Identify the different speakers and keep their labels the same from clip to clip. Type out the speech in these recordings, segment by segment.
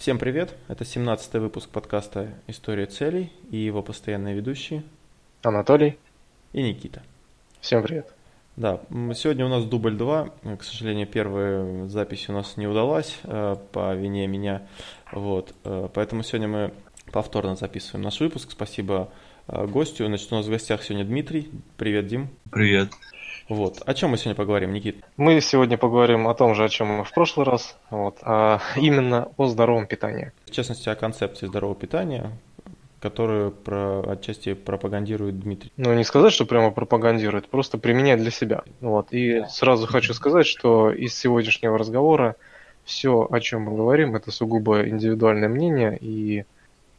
Speaker 1: Всем привет! Это 17 выпуск подкаста «История целей» и его постоянные ведущие
Speaker 2: Анатолий
Speaker 1: и Никита.
Speaker 2: Всем привет!
Speaker 1: Да, сегодня у нас дубль 2. К сожалению, первая запись у нас не удалась э, по вине меня. Вот, э, поэтому сегодня мы повторно записываем наш выпуск. Спасибо э, гостю. Значит, у нас в гостях сегодня Дмитрий. Привет, Дим.
Speaker 3: Привет.
Speaker 1: Вот. О чем мы сегодня поговорим, Никит?
Speaker 2: Мы сегодня поговорим о том же, о чем мы в прошлый раз, вот, а именно о здоровом питании.
Speaker 1: В частности, о концепции здорового питания, которую про, отчасти пропагандирует Дмитрий.
Speaker 2: Ну, не сказать, что прямо пропагандирует, просто применять для себя. Вот. И сразу хочу сказать, что из сегодняшнего разговора все, о чем мы говорим, это сугубо индивидуальное мнение, и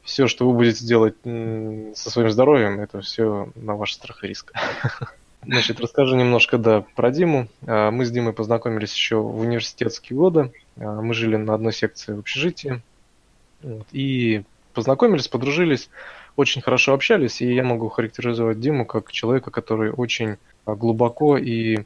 Speaker 2: все, что вы будете делать со своим здоровьем, это все на ваш страх и риск. Значит, расскажу немножко, да, про Диму. А, мы с Димой познакомились еще в университетские годы. А, мы жили на одной секции в общежитии. И познакомились, подружились, очень хорошо общались, и я могу характеризовать Диму как человека, который очень а, глубоко и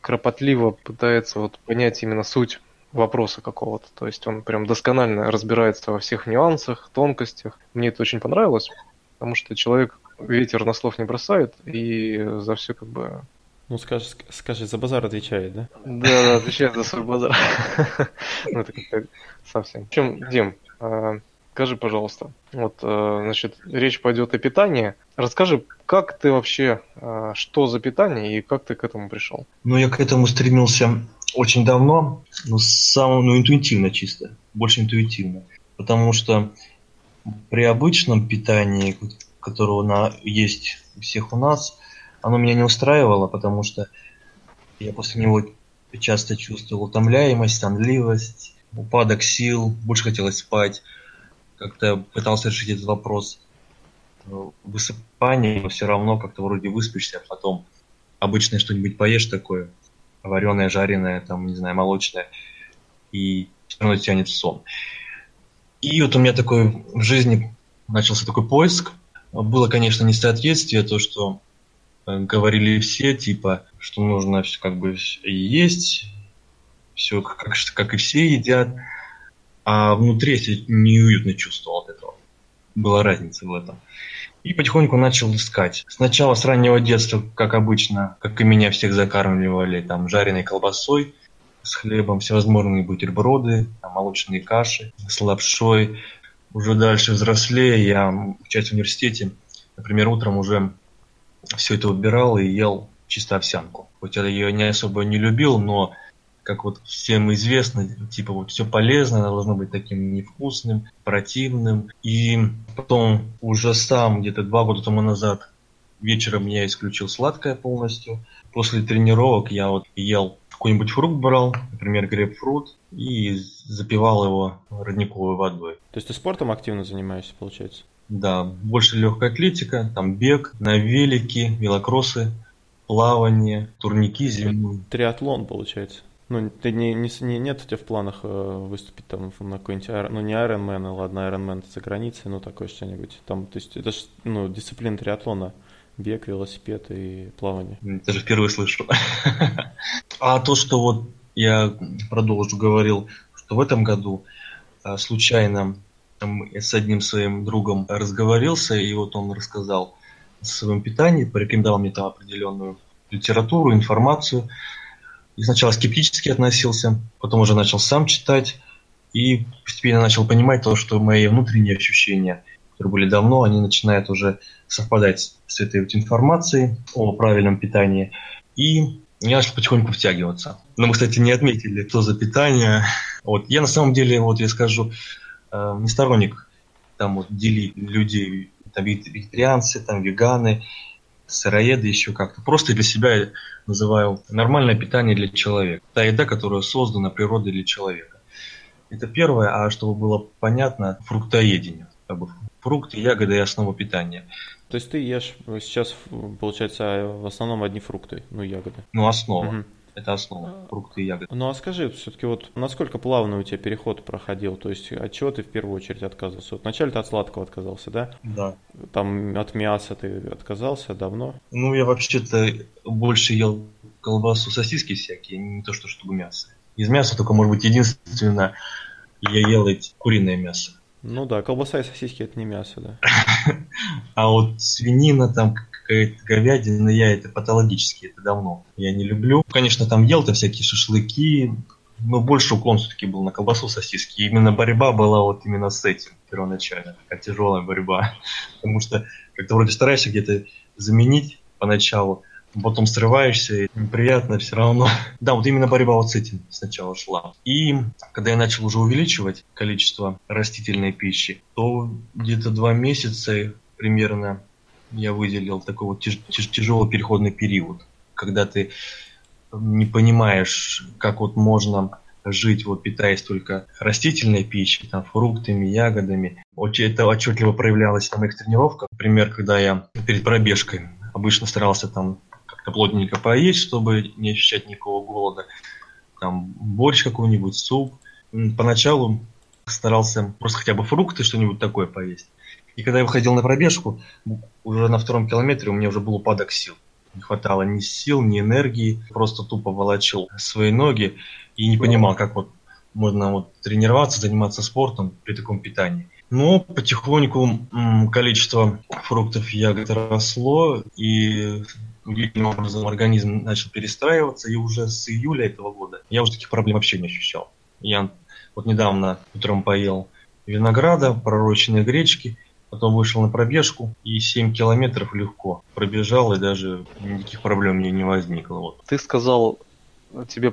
Speaker 2: кропотливо пытается вот понять именно суть вопроса какого-то. То есть он прям досконально разбирается во всех нюансах, тонкостях. Мне это очень понравилось, потому что человек ветер на слов не бросает и за все как бы...
Speaker 1: Ну, скажи, скажи, за базар отвечает, да?
Speaker 2: Да, да, отвечает за свой базар. Ну, это как-то совсем. В общем, Дим, а, скажи, пожалуйста, вот, а, значит, речь пойдет о питании. Расскажи, как ты вообще, а, что за питание и как ты к этому пришел?
Speaker 3: Ну, я к этому стремился очень давно, но сам, ну, интуитивно чисто, больше интуитивно. Потому что при обычном питании, которого на, есть у всех у нас, оно меня не устраивало, потому что я после него часто чувствовал утомляемость, сонливость, упадок сил, больше хотелось спать. Как-то пытался решить этот вопрос высыпание, но все равно как-то вроде выспишься, а потом обычное что-нибудь поешь такое, вареное, жареное, там, не знаю, молочное, и все равно тянет сон. И вот у меня такой в жизни начался такой поиск – было, конечно, несоответствие, то, что э, говорили все, типа, что нужно все как бы есть, все как, как и все едят, а внутри я себя неуютно чувствовал от этого. Была разница в этом. И потихоньку начал искать. Сначала с раннего детства, как обычно, как и меня всех закармливали, там, жареной колбасой, с хлебом, всевозможные бутерброды, молочные каши с лапшой, уже дальше взрослее, я учась в университете, например, утром уже все это убирал и ел чисто овсянку. Хоть я ее не особо не любил, но как вот всем известно, типа вот все полезно, оно должно быть таким невкусным, противным. И потом уже сам где-то два года тому назад вечером я исключил сладкое полностью. После тренировок я вот ел какой-нибудь фрукт брал, например, грейпфрут, и запивал его родниковой водой.
Speaker 1: То есть ты спортом активно занимаешься, получается?
Speaker 3: Да, больше легкая атлетика, там бег, на велике, велокроссы, плавание, турники зимой.
Speaker 1: Триатлон, получается? Ну, ты не, не, не, нет у тебя в планах э, выступить там на какой-нибудь, ну не Ironman, ладно, Ironman за границей, ну такое что-нибудь. Там, то есть это же, ну, дисциплина триатлона бег, велосипед и плавание.
Speaker 3: Даже впервые слышу. А то, что вот я продолжу говорил, что в этом году а, случайно с одним своим другом разговорился, и вот он рассказал о своем питании, порекомендовал мне там определенную литературу, информацию. И сначала скептически относился, потом уже начал сам читать, и постепенно начал понимать то, что мои внутренние ощущения – которые были давно, они начинают уже совпадать с этой вот информацией о правильном питании. И я начал потихоньку втягиваться. Но мы, кстати, не отметили, что за питание. Вот. Я на самом деле, вот я скажу, э, не сторонник там вот делить людей, там вегетарианцы, там веганы, сыроеды еще как-то. Просто для себя я называю нормальное питание для человека. Та еда, которая создана природой для человека. Это первое, а чтобы было понятно, фруктоедение. Как фрукты, ягоды и основа питания.
Speaker 1: То есть ты ешь сейчас, получается, в основном одни фрукты, ну ягоды.
Speaker 3: Ну основа. Угу. Это основа, фрукты и ягоды.
Speaker 1: Ну а скажи, все-таки вот насколько плавно у тебя переход проходил? То есть от чего ты в первую очередь отказывался? Вот вначале ты от сладкого отказался, да?
Speaker 3: Да.
Speaker 1: Там от мяса ты отказался давно?
Speaker 3: Ну я вообще-то больше ел колбасу, сосиски всякие, не то что чтобы мясо. Из мяса только, может быть, единственное, я ел эти куриное мясо.
Speaker 1: Ну да, колбаса и сосиски это не мясо, да.
Speaker 3: А вот свинина, там какая-то говядина, я это патологически, это давно. Я не люблю. Конечно, там ел-то всякие шашлыки, но больше уклон все-таки был на колбасу, сосиски. И именно борьба была вот именно с этим первоначально. Такая тяжелая борьба. Потому что как-то вроде стараешься где-то заменить поначалу, потом срываешься, и неприятно все равно. Да, вот именно борьба вот с этим сначала шла. И когда я начал уже увеличивать количество растительной пищи, то где-то два месяца примерно я выделил такой вот тяж- тяж- тяжелый переходный период, когда ты не понимаешь, как вот можно жить, вот питаясь только растительной пищей, там, фруктами, ягодами. Это отчетливо проявлялось на моих тренировках. Например, когда я перед пробежкой обычно старался там плотненько поесть, чтобы не ощущать никакого голода. Там борщ какой-нибудь, суп. Поначалу старался просто хотя бы фрукты, что-нибудь такое поесть. И когда я выходил на пробежку, уже на втором километре у меня уже был упадок сил. Не хватало ни сил, ни энергии, просто тупо волочил свои ноги и не понимал, как вот можно вот тренироваться, заниматься спортом при таком питании. Но потихоньку количество фруктов и ягод росло, и удивительным образом организм начал перестраиваться, и уже с июля этого года я уже таких проблем вообще не ощущал. Я вот недавно утром поел винограда, пророченной гречки, потом вышел на пробежку и 7 километров легко пробежал, и даже никаких проблем мне не возникло. Вот.
Speaker 2: Ты сказал, тебе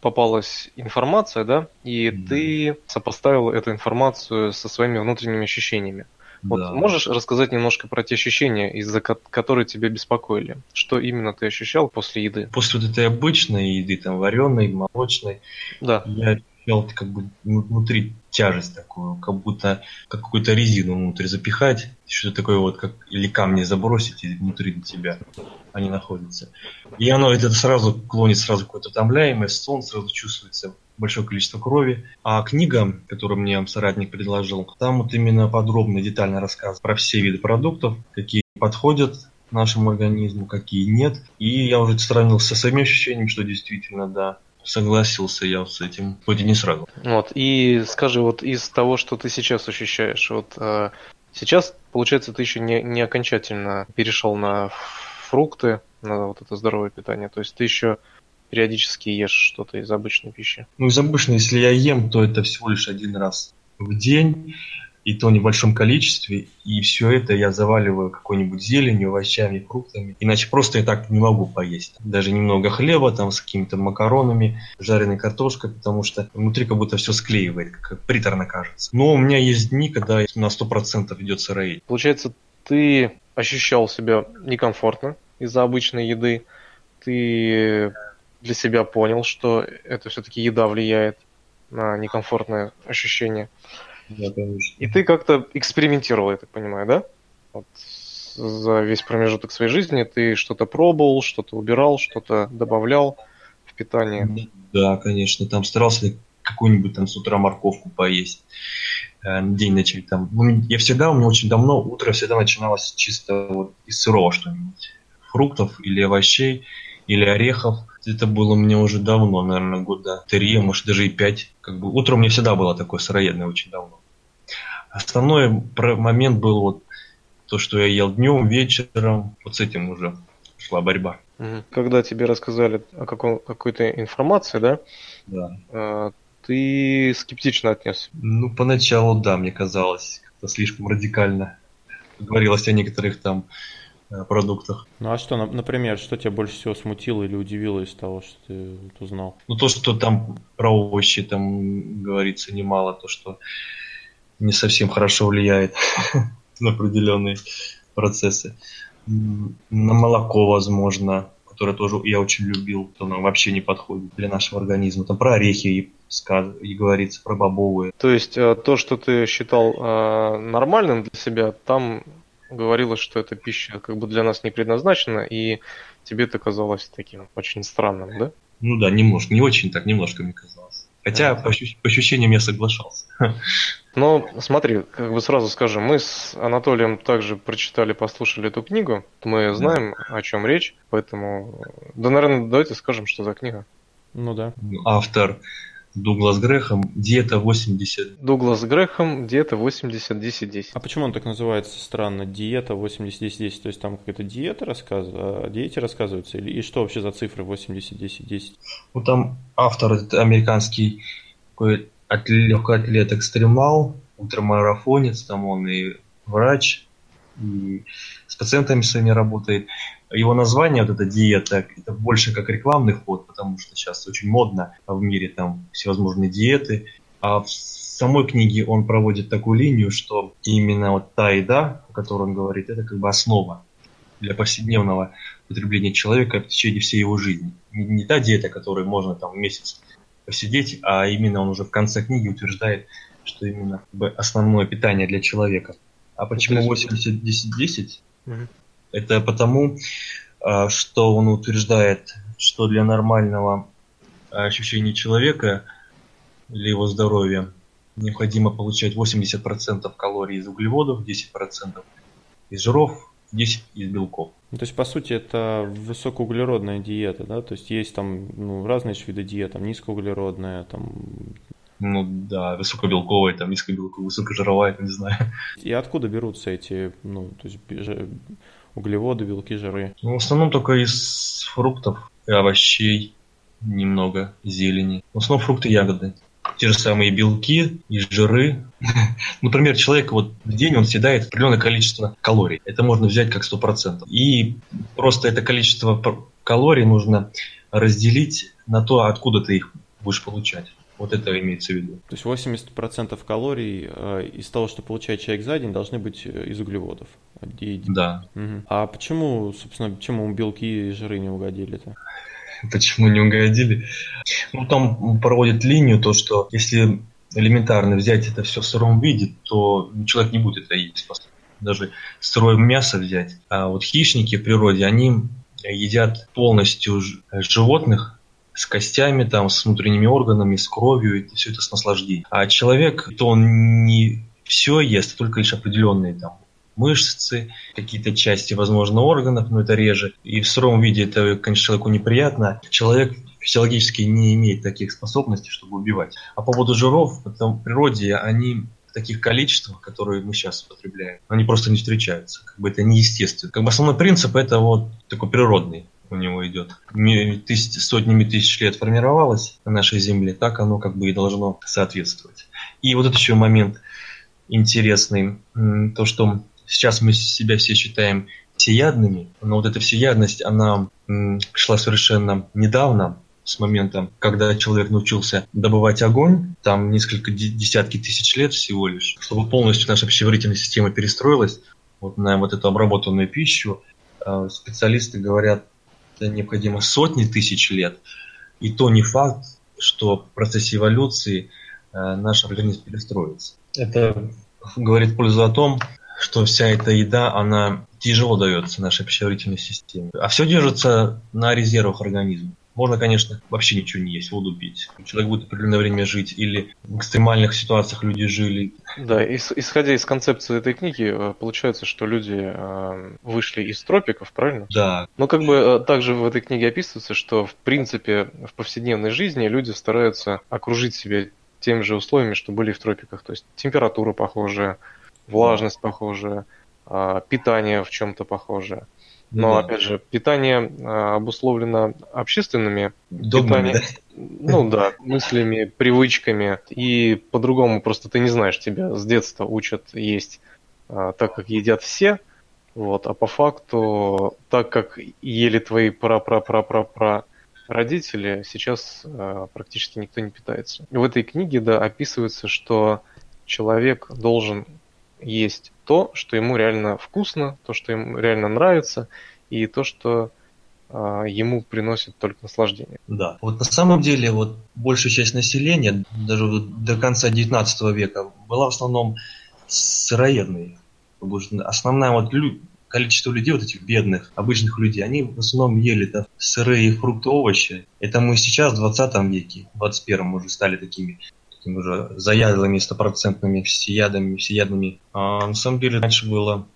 Speaker 2: попалась информация, да, и mm-hmm. ты сопоставил эту информацию со своими внутренними ощущениями. Вот да. можешь рассказать немножко про те ощущения, из-за которые тебя беспокоили? Что именно ты ощущал после еды?
Speaker 3: После вот этой обычной еды, там вареной, молочной,
Speaker 2: да.
Speaker 3: я ощущал как бы внутри тяжесть такую, как будто как какую-то резину внутрь запихать, что-то такое вот, как или камни забросить и внутри тебя они находятся. И оно это сразу клонит сразу какое-то утомляемость, сон сразу чувствуется большое количество крови. А книга, которую мне соратник предложил, там вот именно подробно, детально рассказ про все виды продуктов, какие подходят нашему организму, какие нет. И я уже сравнил со своими ощущениями, что действительно, да, согласился я с этим, хоть и не сразу.
Speaker 2: Вот, и скажи, вот из того, что ты сейчас ощущаешь, вот э, сейчас, получается, ты еще не, не окончательно перешел на фрукты, на вот это здоровое питание, то есть ты еще периодически ешь что-то из обычной пищи?
Speaker 3: Ну, из обычной, если я ем, то это всего лишь один раз в день и то в небольшом количестве, и все это я заваливаю какой-нибудь зеленью, овощами, фруктами. Иначе просто я так не могу поесть. Даже немного хлеба там с какими-то макаронами, жареной картошкой, потому что внутри как будто все склеивает, как приторно кажется. Но у меня есть дни, когда на 100% идет сыроедение.
Speaker 2: Получается, ты ощущал себя некомфортно из-за обычной еды, ты для себя понял, что это все-таки еда влияет на некомфортное ощущение.
Speaker 3: Да, конечно.
Speaker 2: И ты как-то экспериментировал, я так понимаю, да? Вот за весь промежуток своей жизни ты что-то пробовал, что-то убирал, что-то добавлял в питание.
Speaker 3: Да, конечно. Там старался какую-нибудь там с утра морковку поесть, э, день начать там. Ну, я всегда, у меня очень давно, утро всегда начиналось чисто вот из сырого что-нибудь. Фруктов или овощей, или орехов. Это было мне уже давно, наверное, года три, может даже и пять. Как бы утром мне всегда было такое сыроедное очень давно. Основной момент был вот то, что я ел днем, вечером. Вот с этим уже шла борьба.
Speaker 2: Когда тебе рассказали о каком, какой-то информации, да?
Speaker 3: Да.
Speaker 2: А, ты скептично отнес?
Speaker 3: Ну, поначалу, да, мне казалось, как-то слишком радикально. Говорилось о некоторых там продуктах.
Speaker 1: Ну а что, например, что тебя больше всего смутило или удивило из того, что ты вот узнал?
Speaker 3: Ну то, что там про овощи там говорится немало, то, что не совсем хорошо влияет на определенные процессы. На молоко, возможно, которое тоже я очень любил, то нам вообще не подходит для нашего организма. Там про орехи и, и говорится, про бобовые.
Speaker 2: То есть э, то, что ты считал э, нормальным для себя, там говорилось, что эта пища как бы для нас не предназначена, и тебе это казалось таким очень странным, да?
Speaker 3: Ну да, немножко, не очень так, немножко мне казалось. Хотя по, ощущ- по ощущениям я соглашался.
Speaker 2: Ну, смотри, как бы сразу скажем, мы с Анатолием также прочитали, послушали эту книгу, мы знаем, о чем речь, поэтому, да, наверное, давайте скажем, что за книга.
Speaker 1: Ну да.
Speaker 3: Автор Дуглас Грэхэм, диета 80.
Speaker 2: Дуглас Грэхэм, диета 80-10-10.
Speaker 1: А почему он так называется странно? Диета 80-10-10? То есть там какая-то диета рассказывается, о диете рассказывается? Или, и что вообще за цифры 80-10-10?
Speaker 3: Ну там автор этот американский такой от, легкоатлет экстремал, ультрамарафонец, там он и врач, и с пациентами своими работает. Его название, вот эта диета, это больше как рекламный ход, потому что сейчас очень модно в мире там всевозможные диеты. А в самой книге он проводит такую линию, что именно вот та еда, о которой он говорит, это как бы основа для повседневного потребления человека в течение всей его жизни. Не, не та диета, которой можно там месяц посидеть, а именно он уже в конце книги утверждает, что именно как бы, основное питание для человека. А почему 80-10-10? Угу. Это потому, а, что он утверждает, что для нормального ощущения человека, для его здоровья, необходимо получать 80% калорий из углеводов, 10% из жиров, 10 из белков.
Speaker 1: Ну, то есть, по сути, это высокоуглеродная диета, да? То есть, есть там ну, разные виды диет, там низкоуглеродная, там
Speaker 3: ну да, высокобелковая, там низкобелковая, высокожировая, не знаю.
Speaker 1: И откуда берутся эти, ну, то есть углеводы, белки, жиры?
Speaker 3: Ну, в основном только из фруктов и овощей, немного зелени. В основном фрукты ягоды. Те же самые белки и жиры. Например, человек вот в день он съедает определенное количество калорий. Это можно взять как 100%. И просто это количество калорий нужно разделить на то, откуда ты их будешь получать. Вот это имеется в виду.
Speaker 1: То есть 80% калорий э, из того, что получает человек за день, должны быть э, из углеводов.
Speaker 3: Да.
Speaker 1: Угу. А почему, собственно, почему белки и жиры не угодили-то?
Speaker 3: Почему не угодили? Ну, там проводят линию, то, что если элементарно взять это все в сыром виде, то человек не будет это есть. Даже сырое мясо взять. А вот хищники в природе, они едят полностью животных, с костями, там, с внутренними органами, с кровью, и все это с наслаждением. А человек, то он не все ест, а только лишь определенные там мышцы, какие-то части, возможно, органов, но это реже. И в сыром виде это, конечно, человеку неприятно. Человек физиологически не имеет таких способностей, чтобы убивать. А по поводу жиров, в природе они таких количествах, которые мы сейчас употребляем, они просто не встречаются. Как бы это неестественно. Как бы основной принцип это вот такой природный у него идет. Тысяч, сотнями тысяч лет формировалось на нашей Земле, так оно как бы и должно соответствовать. И вот этот еще момент интересный, то, что сейчас мы себя все считаем всеядными, но вот эта всеядность, она пришла совершенно недавно, с момента, когда человек научился добывать огонь, там несколько десятки тысяч лет всего лишь, чтобы полностью наша пищеварительная система перестроилась вот на вот эту обработанную пищу, э, специалисты говорят, это необходимо сотни тысяч лет. И то не факт, что в процессе эволюции э, наш организм перестроится. Это говорит пользу о том, что вся эта еда, она тяжело дается нашей пищеварительной системе. А все держится на резервах организма. Можно, конечно, вообще ничего не есть, воду пить. Человек будет определенное время жить, или в экстремальных ситуациях люди жили.
Speaker 2: Да, исходя из концепции этой книги, э, получается, что люди э, вышли из тропиков, правильно?
Speaker 3: Да.
Speaker 2: Но как бы э, также в этой книге описывается, что в принципе в повседневной жизни люди стараются окружить себя теми же условиями, что были в тропиках. То есть температура похожая, влажность похожая, а, питание в чем-то похожее. Но, да. опять же, питание а, обусловлено общественными
Speaker 3: Догмами, питание,
Speaker 2: да? ну да, мыслями, привычками. И по-другому просто ты не знаешь, тебя с детства учат есть а, так, как едят все. Вот, а по факту, так как ели твои пра-пра-пра-пра-пра родители, сейчас э, практически никто не питается. В этой книге, да, описывается, что человек должен есть то, что ему реально вкусно, то, что ему реально нравится, и то, что э, ему приносит только наслаждение.
Speaker 3: Да. Вот на самом деле вот большая часть населения, даже вот до конца 19 века, была в основном сыроедной. Основная вот лю- количество людей, вот этих бедных, обычных людей, они в основном ели да, сырые фрукты, овощи. Это мы сейчас в 20 веке, в 21 уже стали такими такими уже заядлыми, стопроцентными всеядными, всеядными. А на самом деле раньше было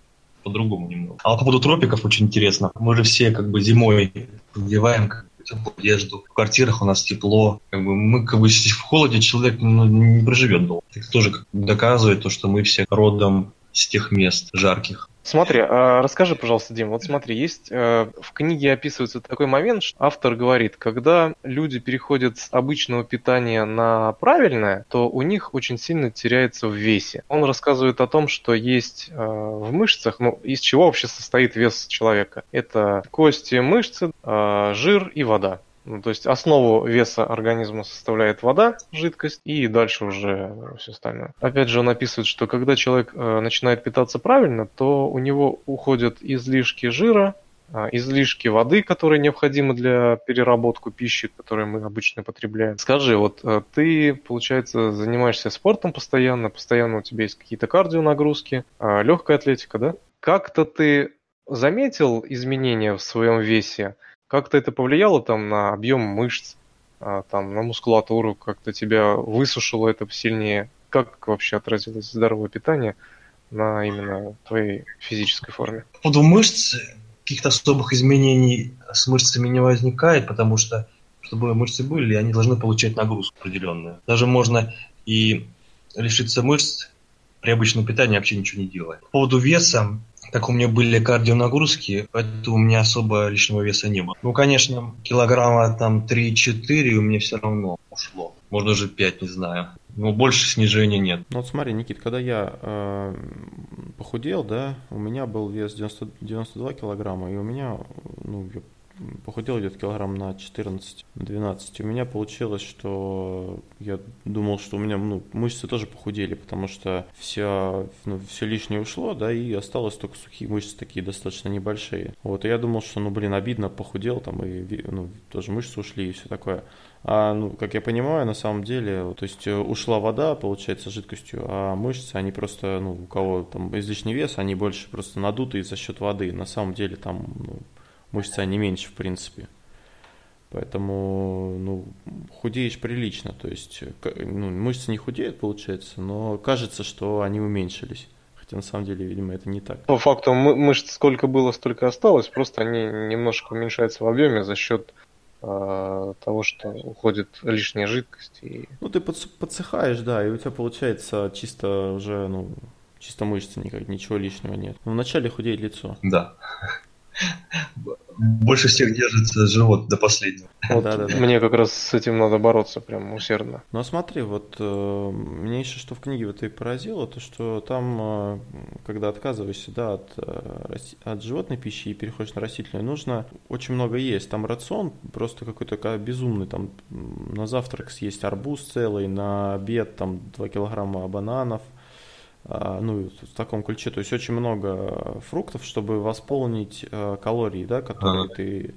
Speaker 3: по-другому немного. А по поводу тропиков очень интересно. Мы же все как бы зимой надеваем теплую одежду. В квартирах у нас тепло. Как бы мы как бы в холоде человек ну, не проживет долго. Это тоже доказывает то, что мы все родом с тех мест жарких.
Speaker 2: Смотри, а расскажи, пожалуйста, Дим, вот смотри, есть э, в книге описывается такой момент, что автор говорит, когда люди переходят с обычного питания на правильное, то у них очень сильно теряется в весе. Он рассказывает о том, что есть э, в мышцах, ну, из чего вообще состоит вес человека. Это кости, мышцы, жир и вода. Ну, то есть основу веса организма составляет вода, жидкость, и дальше уже все остальное. Опять же, он описывает, что когда человек э, начинает питаться правильно, то у него уходят излишки жира, э, излишки воды, которые необходимы для переработки пищи, которую мы обычно потребляем. Скажи, вот э, ты, получается, занимаешься спортом постоянно, постоянно у тебя есть какие-то кардионагрузки, э, легкая атлетика, да? Как-то ты заметил изменения в своем весе? Как-то это повлияло там на объем мышц, а, там, на мускулатуру, как-то тебя высушило это сильнее? Как вообще отразилось здоровое питание на именно твоей физической форме?
Speaker 3: По поводу мышц каких-то особых изменений с мышцами не возникает, потому что чтобы мышцы были, они должны получать нагрузку определенную. Даже можно и лишиться мышц при обычном питании вообще ничего не делая. По поводу веса, так у меня были кардионагрузки, поэтому у меня особо лишнего веса не было. Ну, конечно, килограмма там 3-4 у меня все равно ушло. Может, даже 5, не знаю. Но больше снижения нет.
Speaker 1: Ну вот смотри, Никит, когда я э, похудел, да, у меня был вес 90, 92 килограмма, и у меня, ну, я похудел где-то килограмм на 14-12. У меня получилось, что я думал, что у меня ну, мышцы тоже похудели, потому что все, ну, все лишнее ушло, да, и осталось только сухие мышцы такие достаточно небольшие. Вот, и я думал, что, ну, блин, обидно, похудел там, и ну, тоже мышцы ушли и все такое. А, ну, как я понимаю, на самом деле, то есть э, ушла вода, получается, жидкостью, а мышцы, они просто, ну, у кого там излишний вес, они больше просто надуты за счет воды. На самом деле там, ну, мышцы они меньше, в принципе. Поэтому, ну, худеешь прилично, то есть ну, мышцы не худеют, получается, но кажется, что они уменьшились. Хотя на самом деле, видимо, это не так.
Speaker 2: По факту мышц сколько было, столько осталось, просто они немножко уменьшаются в объеме за счет э, того, что уходит лишняя жидкость. И...
Speaker 1: Ну, ты подсыхаешь, да, и у тебя получается чисто уже, ну, чисто мышцы, никак, ничего лишнего нет. Но вначале худеет лицо.
Speaker 3: Да больше всех держится живот до последнего.
Speaker 2: Вот, да, да, да. Мне как раз с этим надо бороться прям усердно.
Speaker 1: Ну а смотри, вот э, мне еще что в книге вот и поразило, то что там, э, когда отказываешься да, от, э, от животной пищи и переходишь на растительную, нужно очень много есть. Там рацион просто какой-то безумный. Там на завтрак съесть арбуз целый, на обед там 2 килограмма бананов – ну, в таком ключе. То есть очень много фруктов, чтобы восполнить э, калории, да, которые ага. ты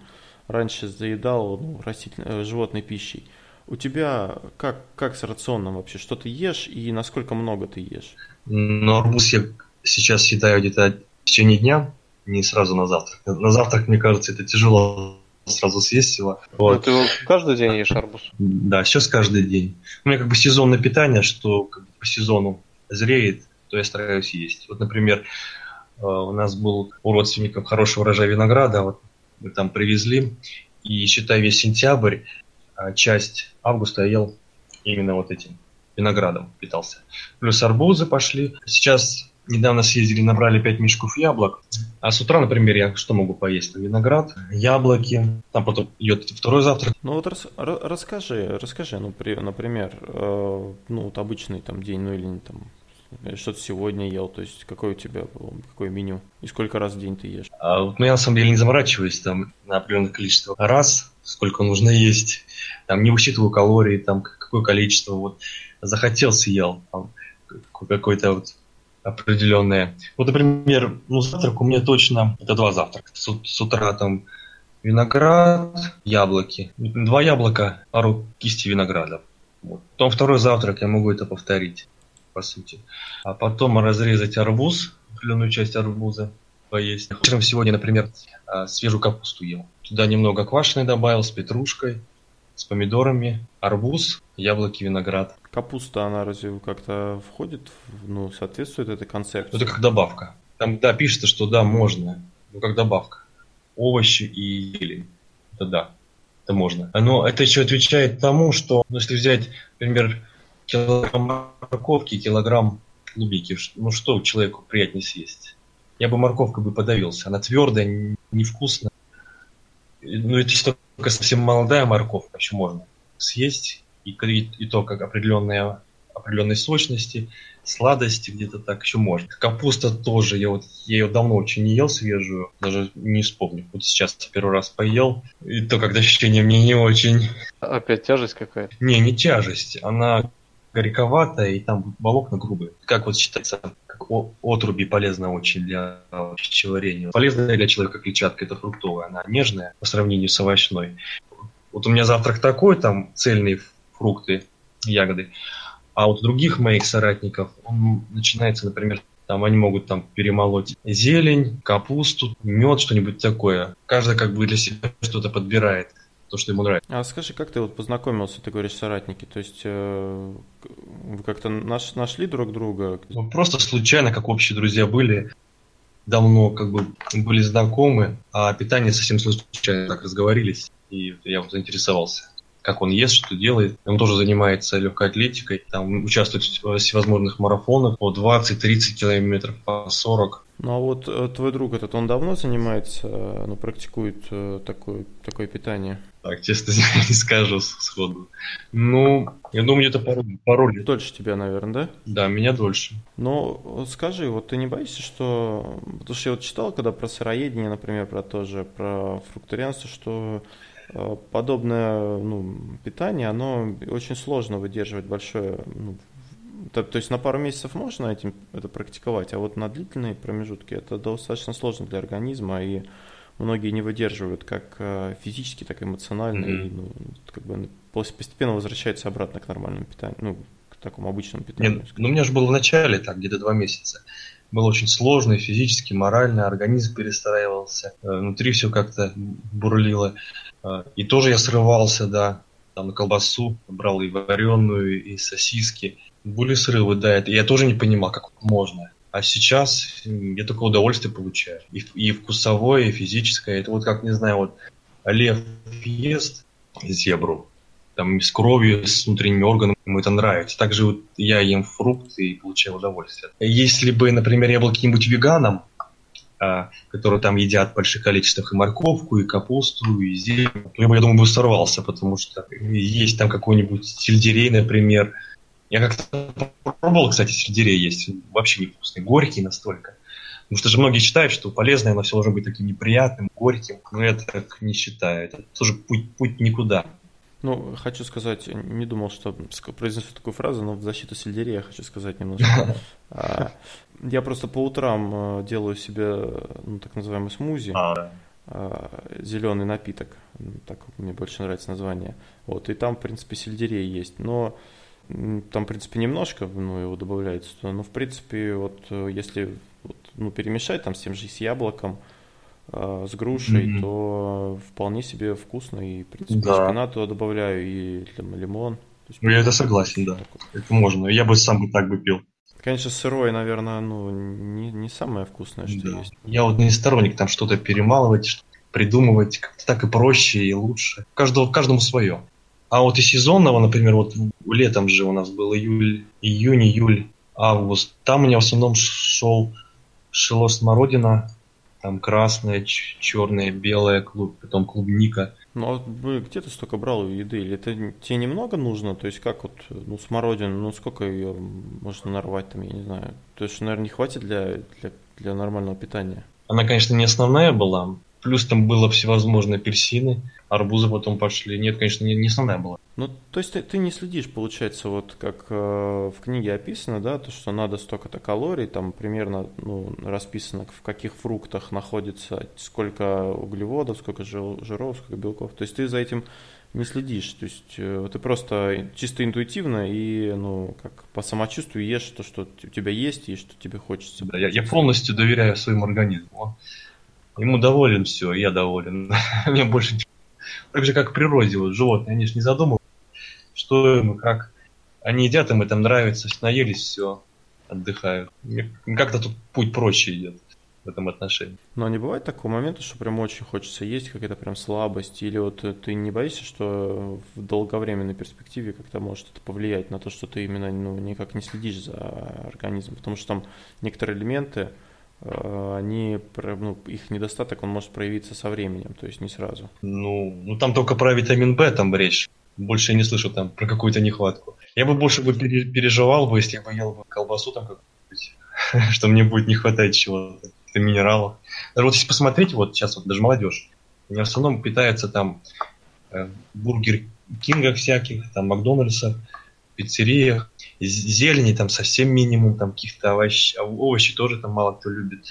Speaker 1: раньше заедал ну, растительной, э, животной пищей. У тебя как, как с рационом вообще? Что ты ешь и насколько много ты ешь?
Speaker 3: Ну, арбуз я сейчас съедаю где-то в течение дня, не сразу на завтрак. На завтрак, мне кажется, это тяжело сразу съесть его.
Speaker 2: Вот. Ну, ты каждый день ешь арбуз?
Speaker 3: Да, сейчас каждый день. У меня как бы сезонное питание, что как бы по сезону зреет, то я стараюсь есть. Вот, например, э, у нас был у родственников хороший урожай винограда, вот мы там привезли, и считай весь сентябрь, а часть августа я ел именно вот этим виноградом питался. Плюс арбузы пошли. Сейчас недавно съездили, набрали 5 мешков яблок. А с утра, например, я что могу поесть? Виноград, яблоки. Там потом идет второй завтрак.
Speaker 1: Ну вот рас, расскажи, расскажи, ну, при, например, э, ну вот обычный там день, ну или там что ты сегодня ел, то есть какое у тебя было, какое меню и сколько раз в день ты ешь?
Speaker 3: А, вот, ну, я на самом деле не заморачиваюсь там на определенное количество раз, сколько нужно есть, там не высчитываю калории, там какое количество, вот захотел съел, там какое-то вот определенное. Вот, например, ну, завтрак у меня точно, это два завтрака. С, с утра там виноград, яблоки. Два яблока, пару кисти винограда. Вот. Потом второй завтрак я могу это повторить по сути. А потом разрезать арбуз, определенную часть арбуза поесть. Утром сегодня, например, а, свежую капусту ел. Туда немного квашеной добавил с петрушкой, с помидорами, арбуз, яблоки, виноград.
Speaker 1: Капуста, она разве как-то входит, ну, соответствует этой концепции?
Speaker 3: Это как добавка. Там, да, пишется, что да, можно, но как добавка. Овощи и зелень. Это да. это можно. Но это еще отвечает тому, что, ну, если взять, например, килограмм морковки, килограмм клубники, ну что человеку приятнее съесть? Я бы морковкой бы подавился. Она твердая, невкусная. Ну, это только совсем молодая морковка, еще можно съесть. И, и, то, как определенная, определенной сочности, сладости где-то так еще можно. Капуста тоже, я вот я ее давно очень не ел свежую, даже не вспомню. Вот сейчас первый раз поел, и то, когда ощущение мне не очень.
Speaker 2: Опять тяжесть какая-то?
Speaker 3: Не, не тяжесть, она горьковатая, и там волокна грубые. Как вот считается, как отруби полезно очень для пищеварения. Полезная для человека клетчатка, это фруктовая, она нежная по сравнению с овощной. Вот у меня завтрак такой, там цельные фрукты, ягоды. А вот у других моих соратников он начинается, например, там они могут там перемолоть зелень, капусту, мед, что-нибудь такое. Каждый как бы для себя что-то подбирает то, что ему нравится.
Speaker 1: А скажи, как ты вот познакомился, ты говоришь, соратники? То есть э, вы как-то наш, нашли друг друга?
Speaker 3: Ну, просто случайно, как общие друзья были. Давно как бы были знакомы, а питание совсем случайно так разговорились, и я вот заинтересовался как он ест, что делает. Он тоже занимается легкой атлетикой, там участвует в всевозможных марафонах по 20-30 километров, по 40.
Speaker 1: Ну а вот э, твой друг этот, он давно занимается, э, ну, практикует э, такое, такое питание?
Speaker 3: Так, честно не скажу сходу. Ну, я думаю, где-то пару, пару лет.
Speaker 1: Дольше тебя, наверное, да?
Speaker 3: Да, меня дольше.
Speaker 1: Ну, скажи, вот ты не боишься, что... Потому что я вот читал, когда про сыроедение, например, про тоже, про фрукторианство, что подобное ну, питание, оно очень сложно выдерживать большое ну, то, то есть на пару месяцев можно этим это практиковать, а вот на длительные промежутки это достаточно сложно для организма, и многие не выдерживают как э, физически, так и эмоционально, mm-hmm. и ну, как бы постепенно возвращаются обратно к нормальному питанию, ну, к такому обычному питанию.
Speaker 3: Нет, ну, у меня же было в начале, так, где-то два месяца. Было очень сложно физически, морально, организм перестраивался, э, внутри все как-то бурлило. Э, и тоже я срывался, да, там на колбасу, брал и вареную, и сосиски. Были срывы, да, это я тоже не понимал, как можно. А сейчас я только удовольствие получаю. И, и вкусовое, и физическое. Это вот как, не знаю, вот лев ест зебру, там с кровью, с внутренними органами, ему это нравится. Также вот я ем фрукты и получаю удовольствие. Если бы, например, я был каким-нибудь веганом, а, которые там едят в больших количествах и морковку, и капусту, и зелень, то я я думаю, бы сорвался, потому что есть там какой-нибудь сельдерей, например. Я как-то пробовал, кстати, сельдерей есть, вообще невкусный, горький настолько. Потому что же многие считают, что полезное, оно все должно быть таким неприятным, горьким. Но я так не считаю. Это тоже путь, путь никуда.
Speaker 1: Ну, хочу сказать, не думал, что произнесу такую фразу, но в защиту сельдерея хочу сказать немножко. А, я просто по утрам э, делаю себе ну, так называемый смузи, а, зеленый напиток, так мне больше нравится название. Вот, и там, в принципе, сельдерей есть, но там, в принципе, немножко ну, его добавляется, но, в принципе, вот э, если вот, ну, перемешать там с тем же с яблоком, э, с грушей, mm-hmm. то вполне себе вкусно. И, в принципе, да. шпинат туда добавляю, и лимон.
Speaker 3: есть, я это согласен, да. Это можно. Я бы сам бы так бы пил.
Speaker 1: Конечно, сырое, наверное, ну, не, не самое вкусное, что да. есть.
Speaker 3: Я вот не сторонник там что-то перемалывать, что придумывать, как-то так и проще, и лучше. Каждого, каждому свое. А вот из сезонного, например, вот летом же у нас был июль, июнь, июль, август, там у меня в основном шел шело смородина, там красная, черная, белая, клуб, потом клубника.
Speaker 1: Ну а где ты столько брал еды? Или это тебе немного нужно? То есть как вот, ну, смородина, ну сколько ее можно нарвать там, я не знаю. То есть, наверное, не хватит для, для, для нормального питания.
Speaker 3: Она, конечно, не основная была. Плюс там было всевозможные апельсины, арбузы потом пошли. Нет, конечно, не, не основная была.
Speaker 1: Ну, то есть ты, ты не следишь, получается, вот как э, в книге описано, да, то, что надо столько-то калорий, там примерно ну, расписано, в каких фруктах находится сколько углеводов, сколько жиров, сколько белков. То есть ты за этим не следишь, то есть э, ты просто чисто интуитивно и, ну, как по самочувствию ешь то, что у тебя есть и что тебе хочется.
Speaker 3: Да, я, я полностью доверяю своему организму. Ему доволен все, я доволен. Мне больше так же, как в природе, вот животные, они же не задумывают, что им, как они едят, им это нравится, наелись, все, отдыхают. Как-то тут путь проще идет. в этом отношении.
Speaker 1: Но не бывает такого момента, что прям очень хочется есть, какая-то прям слабость, или вот ты не боишься, что в долговременной перспективе как-то может это повлиять на то, что ты именно ну, никак не следишь за организмом, потому что там некоторые элементы, они, ну, их недостаток, он может проявиться со временем, то есть не сразу.
Speaker 3: Ну, ну там только про витамин В там речь. Больше я не слышу там про какую-то нехватку. Я бы больше бы переживал бы, если бы ел бы колбасу там какую-нибудь, что мне будет не хватать чего-то минералов. Даже вот если посмотреть, вот сейчас вот даже молодежь, они в основном питаются там э, бургер Кинга всяких, там Макдональдса, пиццериях, зелени там совсем минимум, там каких-то овощ, овощи тоже там мало кто любит,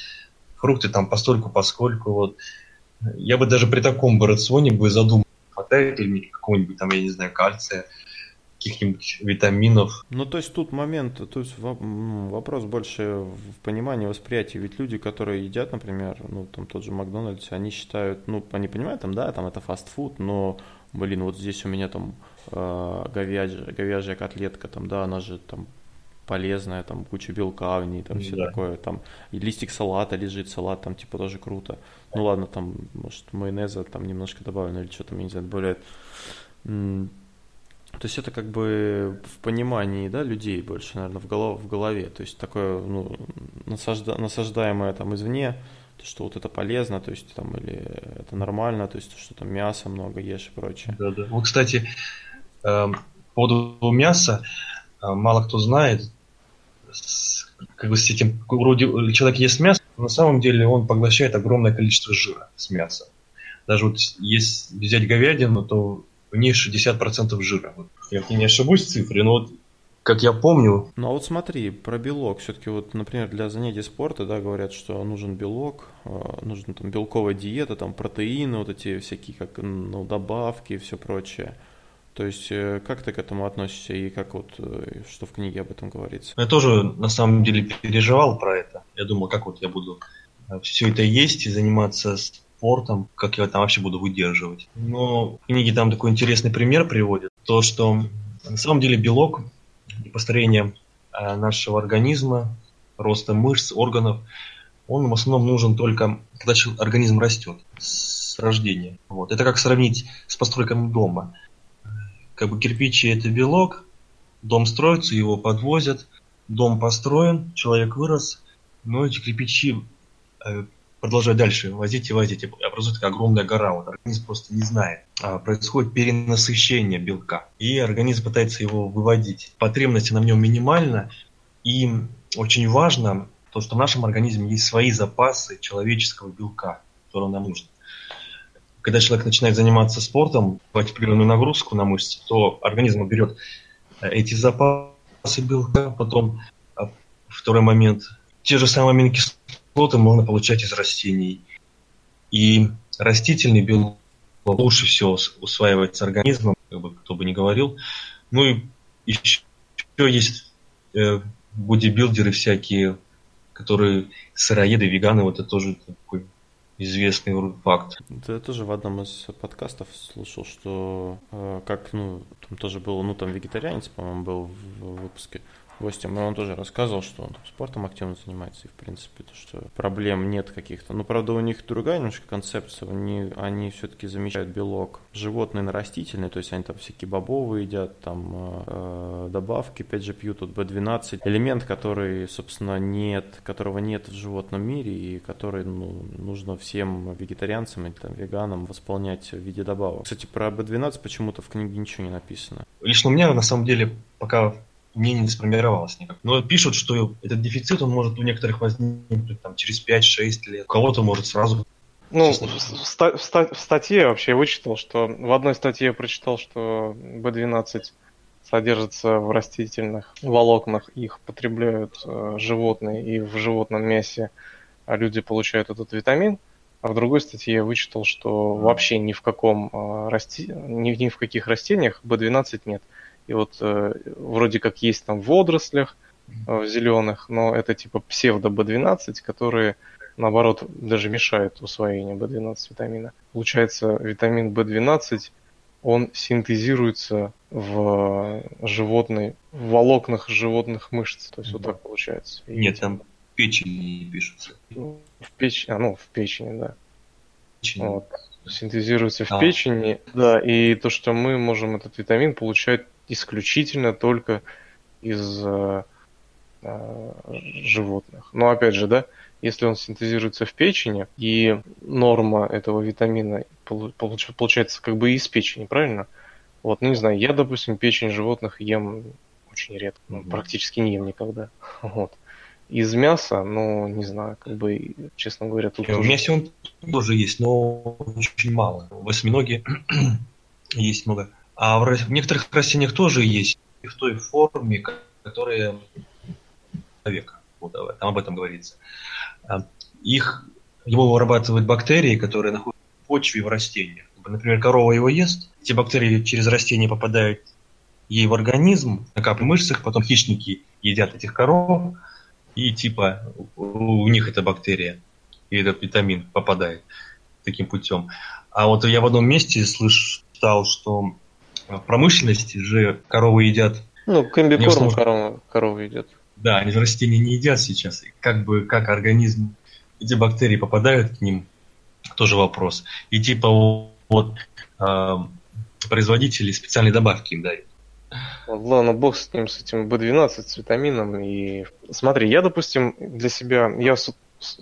Speaker 3: фрукты там постольку поскольку вот. Я бы даже при таком бы рационе бы задумал, хватает ли мне какого-нибудь там, я не знаю, кальция, каких-нибудь витаминов.
Speaker 1: Ну, то есть тут момент, то есть вопрос больше в понимании восприятия. Ведь люди, которые едят, например, ну, там тот же Макдональдс, они считают, ну, они понимают, там, да, там это фастфуд, но, блин, вот здесь у меня там говяжья, говяжья котлетка, там, да, она же там полезная, там куча белка в ней, там все да. такое, там и листик салата лежит, салат там типа тоже круто. Ну ладно, там, может, майонеза там немножко добавлено или что там, я не знаю, добавляют. То есть это как бы в понимании да, людей больше, наверное, в, голов, в голове. То есть такое ну, насажда, насаждаемое там извне, то, что вот это полезно, то есть там или это нормально, то есть что там мяса много ешь и прочее.
Speaker 3: Да, да. Вот, кстати, поводу мяса э, мало кто знает, как бы с этим, вроде человек ест мясо, но на самом деле он поглощает огромное количество жира с мяса. Даже вот если взять говядину, то в ней 60% жира. Вот, я не ошибусь в цифре, но вот как я помню.
Speaker 1: Ну а вот смотри, про белок. Все-таки вот, например, для занятий спорта, да, говорят, что нужен белок, э, нужна там белковая диета, там протеины, вот эти всякие, как, ну, добавки и все прочее. То есть, э, как ты к этому относишься и как вот, э, что в книге об этом говорится?
Speaker 3: Я тоже, на самом деле, переживал про это. Я думал, как вот я буду все это есть и заниматься спортом, как я там вообще буду выдерживать. Но в книге там такой интересный пример приводит. То, что на самом деле белок и построение э, нашего организма, роста мышц, органов, он в основном нужен только, когда организм растет с рождения. Вот. Это как сравнить с постройками дома. Как бы кирпичи – это белок, дом строится, его подвозят, дом построен, человек вырос, но эти кирпичи э, продолжать дальше возить и возить. Образуется такая огромная гора. Вот организм просто не знает. А происходит перенасыщение белка. И организм пытается его выводить. Потребность на нем минимальна. И очень важно то, что в нашем организме есть свои запасы человеческого белка, который нам нужен. Когда человек начинает заниматься спортом, давать определенную нагрузку на мышцы, то организм берет э, эти запасы белка, потом а, второй момент, те же самые аминокислоты, кислоты можно получать из растений. И растительный белок лучше всего усваивается организмом, как бы кто бы ни говорил. Ну и еще есть э, бодибилдеры всякие, которые сыроеды, веганы, вот это тоже такой известный факт.
Speaker 1: Да, я тоже в одном из подкастов слушал, что э, как, ну, там тоже был, ну, там вегетарианец, по-моему, был в выпуске, гостем, и он тоже рассказывал, что он спортом активно занимается, и в принципе, то, что проблем нет каких-то. Но, правда, у них другая немножко концепция, они, они все-таки замечают белок животный на растительный, то есть они там всякие бобовые едят, там э, добавки, опять же, пьют тут B12, элемент, который, собственно, нет, которого нет в животном мире, и который ну, нужно всем вегетарианцам или там веганам восполнять в виде добавок. Кстати, про B12 почему-то в книге ничего не написано.
Speaker 3: Лично у меня, на самом деле, пока мнение не сформировалось никак. Но пишут, что этот дефицит, он может у некоторых возникнуть там, через 5-6 лет. У кого-то может сразу
Speaker 2: ну, в, ста- в, ста- в статье я вообще вычитал, что в одной статье я прочитал, что B12 содержится в растительных волокнах, их потребляют э, животные, и в животном мясе люди получают этот витамин. А в другой статье я вычитал, что вообще ни в каком э, расти... ни, ни в каких растениях B12 нет. И вот э, вроде как есть там в водорослях, э, в зеленых, но это типа псевдо-B12, которые наоборот даже мешают усвоению B12 витамина. Получается, витамин B12 он синтезируется в животной, в волокнах животных мышц. То есть да. вот так получается.
Speaker 3: И Нет, там в печени пишутся.
Speaker 2: В печени, а, ну, в печени, да.
Speaker 3: Печень.
Speaker 2: Вот. Синтезируется в
Speaker 3: А.
Speaker 2: печени, да, и то, что мы можем этот витамин получать исключительно только из э, э, животных. Но опять же, да, если он синтезируется в печени, и норма этого витамина полу- получ- получается как бы из печени, правильно? Вот, ну не знаю, я, допустим, печень животных ем очень редко, ну,
Speaker 3: Мгм.
Speaker 2: практически не ем никогда. Вот. Из мяса, ну, не знаю, как бы, честно говоря, тут тоже...
Speaker 3: меня он тоже есть, но очень мало. В осьминоге есть много. А в, в некоторых растениях тоже есть и в той форме, ко- которая человека. Вот, там об этом говорится. А, Их, его вырабатывают бактерии, которые находятся в почве в растениях. Например, корова его ест, эти бактерии через растение попадают ей в организм, накапливают в мышцах, потом хищники едят этих коров, и типа у них эта бактерия и этот витамин попадает таким путем. А вот я в одном месте слышал, что в промышленности же коровы едят,
Speaker 2: Ну, комбикорм
Speaker 3: условно.
Speaker 2: корова, корова идет.
Speaker 3: да, они же растения не едят сейчас. И как бы как организм, эти бактерии попадают к ним, тоже вопрос. И типа вот а, производители специальные добавки им дают.
Speaker 2: Ладно, бог с ним, с этим B12, с витамином. И смотри, я, допустим, для себя, я с-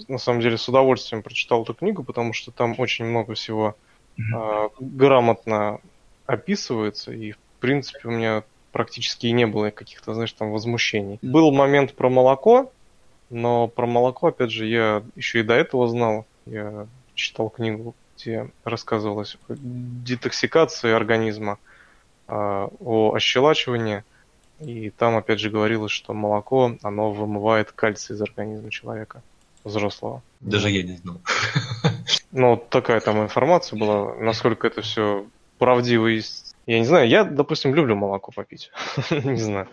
Speaker 2: на самом деле с удовольствием прочитал эту книгу, потому что там очень много всего а, грамотно описывается, и, в принципе, у меня практически и не было каких-то, знаешь, там возмущений. Был момент про молоко, но про молоко, опять же, я еще и до этого знал. Я читал книгу, где рассказывалось о детоксикации организма, а, о ощелачивании, и там, опять же, говорилось, что молоко, оно вымывает кальций из организма человека, взрослого.
Speaker 3: Даже я не знал.
Speaker 2: Ну, вот такая там информация была, насколько это все с- Я не знаю, я, допустим, люблю молоко попить. Не знаю.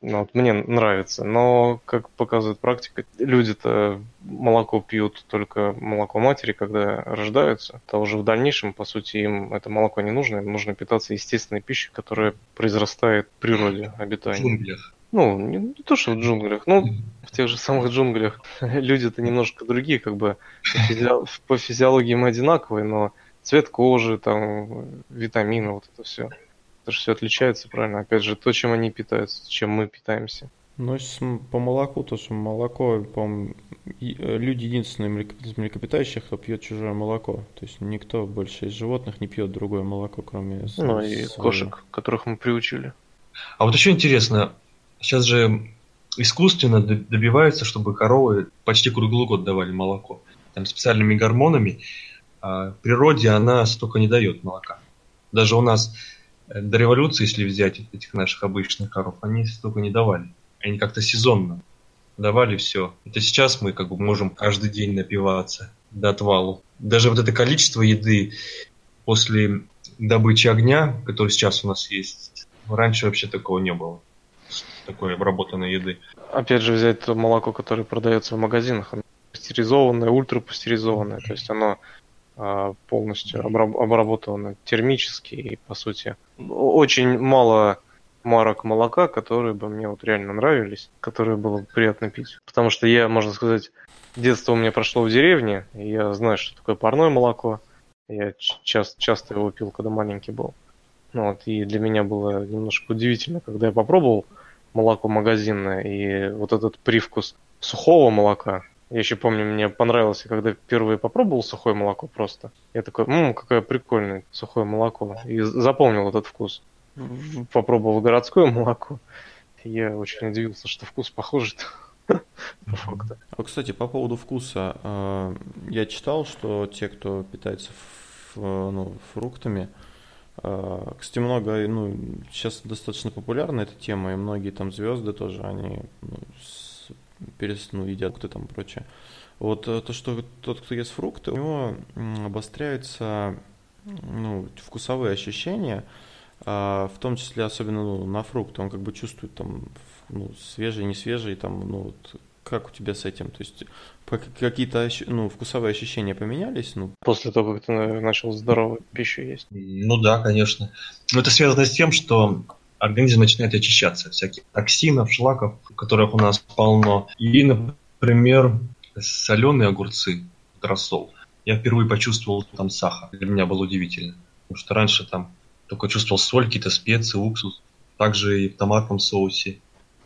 Speaker 2: Ну, вот мне нравится. Но, как показывает практика, люди-то молоко пьют только молоко матери, когда рождаются. А уже в дальнейшем, по сути, им это молоко не нужно. Им нужно питаться естественной пищей, которая произрастает в природе
Speaker 3: В
Speaker 2: обитания.
Speaker 3: джунглях.
Speaker 2: Ну, не, не то, что в джунглях, ну, в тех же самых джунглях люди-то немножко другие, как бы по, физи- по физиологии мы одинаковые, но цвет кожи, там, витамины, вот это все. Это же все отличается, правильно? Опять же, то, чем они питаются, чем мы питаемся.
Speaker 1: Ну, по молоку, то что молоко, по-моему, и- э, люди единственные из млекопитающих, кто пьет чужое молоко. То есть никто больше из животных не пьет другое молоко, кроме
Speaker 2: Ну и
Speaker 1: своего.
Speaker 2: кошек, которых мы приучили.
Speaker 3: А вот еще интересно, сейчас же искусственно добиваются, чтобы коровы почти круглый год давали молоко. Там специальными гормонами. А природе она столько не дает молока. Даже у нас э, до революции, если взять этих наших обычных коров, они столько не давали. Они как-то сезонно давали все. Это сейчас мы как бы можем каждый день напиваться до отвалу. Даже вот это количество еды после добычи огня, который сейчас у нас есть, раньше вообще такого не было. Такой обработанной еды.
Speaker 2: Опять же, взять то молоко, которое продается в магазинах, оно пастеризованное, ультрапастеризованное, то есть оно полностью обраб- обработано термически и, по сути, очень мало марок молока, которые бы мне вот реально нравились, которые было бы приятно пить. Потому что я, можно сказать, детство у меня прошло в деревне, и я знаю, что такое парное молоко. Я часто, часто его пил, когда маленький был. Ну вот, и для меня было немножко удивительно, когда я попробовал молоко магазинное и вот этот привкус сухого молока. Я еще помню, мне понравилось, когда впервые попробовал сухое молоко просто. Я такой, ммм, какое прикольное сухое молоко. И запомнил этот вкус. Попробовал городское молоко. Я очень удивился, что вкус похож по факту.
Speaker 1: А, кстати, по поводу вкуса, э, я читал, что те, кто питается ф- ну, фруктами, э, кстати, много, ну, сейчас достаточно популярна эта тема, и многие там звезды тоже, они ну, с- перес, ну, едят фрукты там прочее. Вот э, то, что тот, кто ест фрукты, у него обостряются ну, вкусовые ощущения, а, в том числе особенно ну, на фрукты, он как бы чувствует там ну, свежий, не свежий, там, ну, вот, как у тебя с этим? То есть какие-то ну, вкусовые ощущения поменялись? Ну,
Speaker 2: После того, как ты на- начал здоровую пищу есть.
Speaker 3: Ну да, конечно. Но это связано с тем, что организм начинает очищаться всяких токсинов, шлаков, которых у нас полно. И, например, соленые огурцы, рассол. Я впервые почувствовал там сахар. Для меня было удивительно. Потому что раньше там только чувствовал соль, какие-то специи, уксус. Также и в томатном соусе